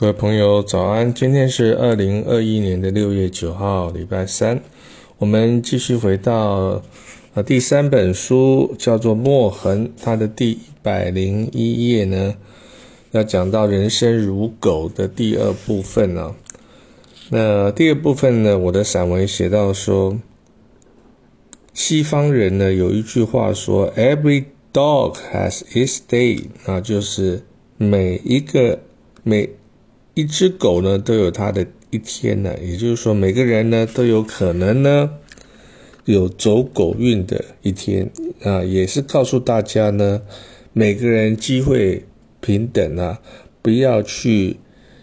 各位朋友，早安！今天是二零二一年的六月九号，礼拜三。我们继续回到呃第三本书，叫做《墨痕》，它的第一百零一页呢，要讲到人生如狗的第二部分呢。那第二部分呢，我的散文写到说，西方人呢有一句话说：“Every dog has its day。”啊，就是每一个每一只狗呢，都有它的一天呢，也就是说，每个人呢都有可能呢有走狗运的一天啊，也是告诉大家呢，每个人机会平等啊，不要去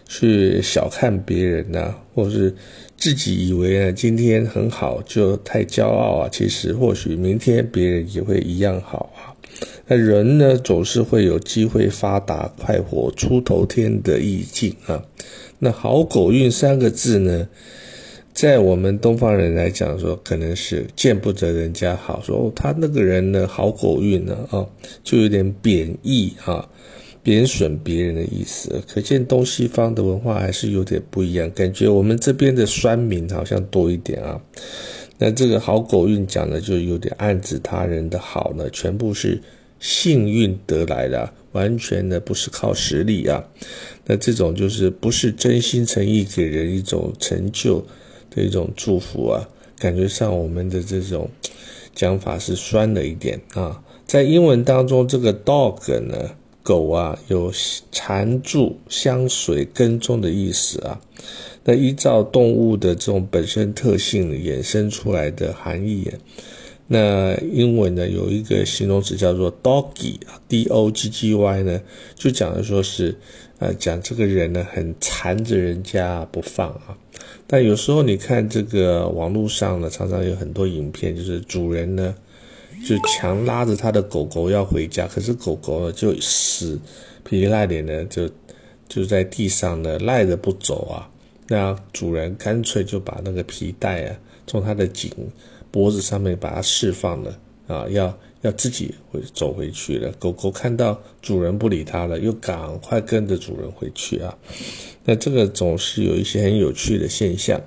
去小看别人呐，或是自己以为呢今天很好就太骄傲啊，其实或许明天别人也会一样好啊。那人呢，总是会有机会发达、快活、出头天的意境啊。那好狗运三个字呢，在我们东方人来讲说，可能是见不得人家好，说哦，他那个人呢，好狗运呢，啊，就有点贬义啊，贬损别人的意思。可见东西方的文化还是有点不一样，感觉我们这边的酸民好像多一点啊。那这个好狗运讲的就有点暗指他人的好呢，全部是幸运得来的，完全的不是靠实力啊。那这种就是不是真心诚意给人一种成就的一种祝福啊，感觉上我们的这种讲法是酸了一点啊。在英文当中，这个 dog 呢，狗啊，有缠住、相随、跟踪的意思啊。那依照动物的这种本身特性衍生出来的含义，那英文呢有一个形容词叫做 doggy 啊，d o g g y 呢，就讲的说是，呃，讲这个人呢很缠着人家不放啊。但有时候你看这个网络上呢，常常有很多影片，就是主人呢就强拉着他的狗狗要回家，可是狗狗就死皮赖脸的就就在地上呢赖着不走啊。那主人干脆就把那个皮带啊，从它的颈脖子上面把它释放了啊，要要自己回走回去了。狗狗看到主人不理它了，又赶快跟着主人回去啊。那这个总是有一些很有趣的现象。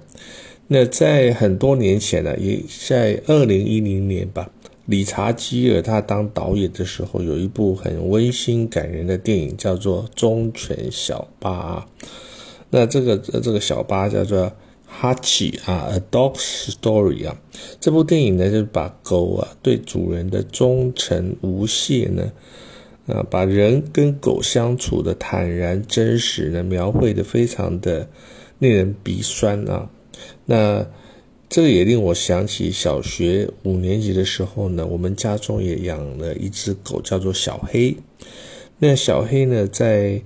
那在很多年前呢，也在二零一零年吧，理查基尔他当导演的时候，有一部很温馨感人的电影，叫做《忠犬小八》。那这个这个小八叫做哈奇啊，A Dog's Story 啊，这部电影呢，就是把狗啊对主人的忠诚无懈呢，啊，把人跟狗相处的坦然真实呢，描绘的非常的令人鼻酸啊。那这个也令我想起小学五年级的时候呢，我们家中也养了一只狗，叫做小黑。那小黑呢，在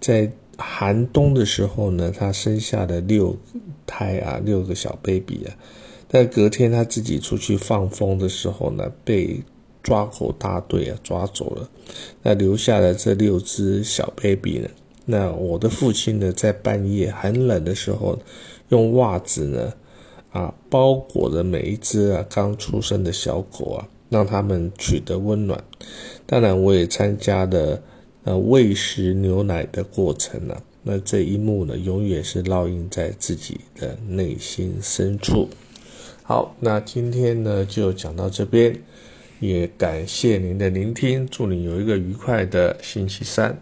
在寒冬的时候呢，它生下了六胎啊，六个小 baby 啊。但隔天它自己出去放风的时候呢，被抓狗大队啊抓走了。那留下了这六只小 baby 呢？那我的父亲呢，在半夜很冷的时候，用袜子呢，啊，包裹着每一只啊刚出生的小狗啊，让他们取得温暖。当然，我也参加了。呃，喂食牛奶的过程呢，那这一幕呢，永远是烙印在自己的内心深处。好，那今天呢就讲到这边，也感谢您的聆听，祝你有一个愉快的星期三。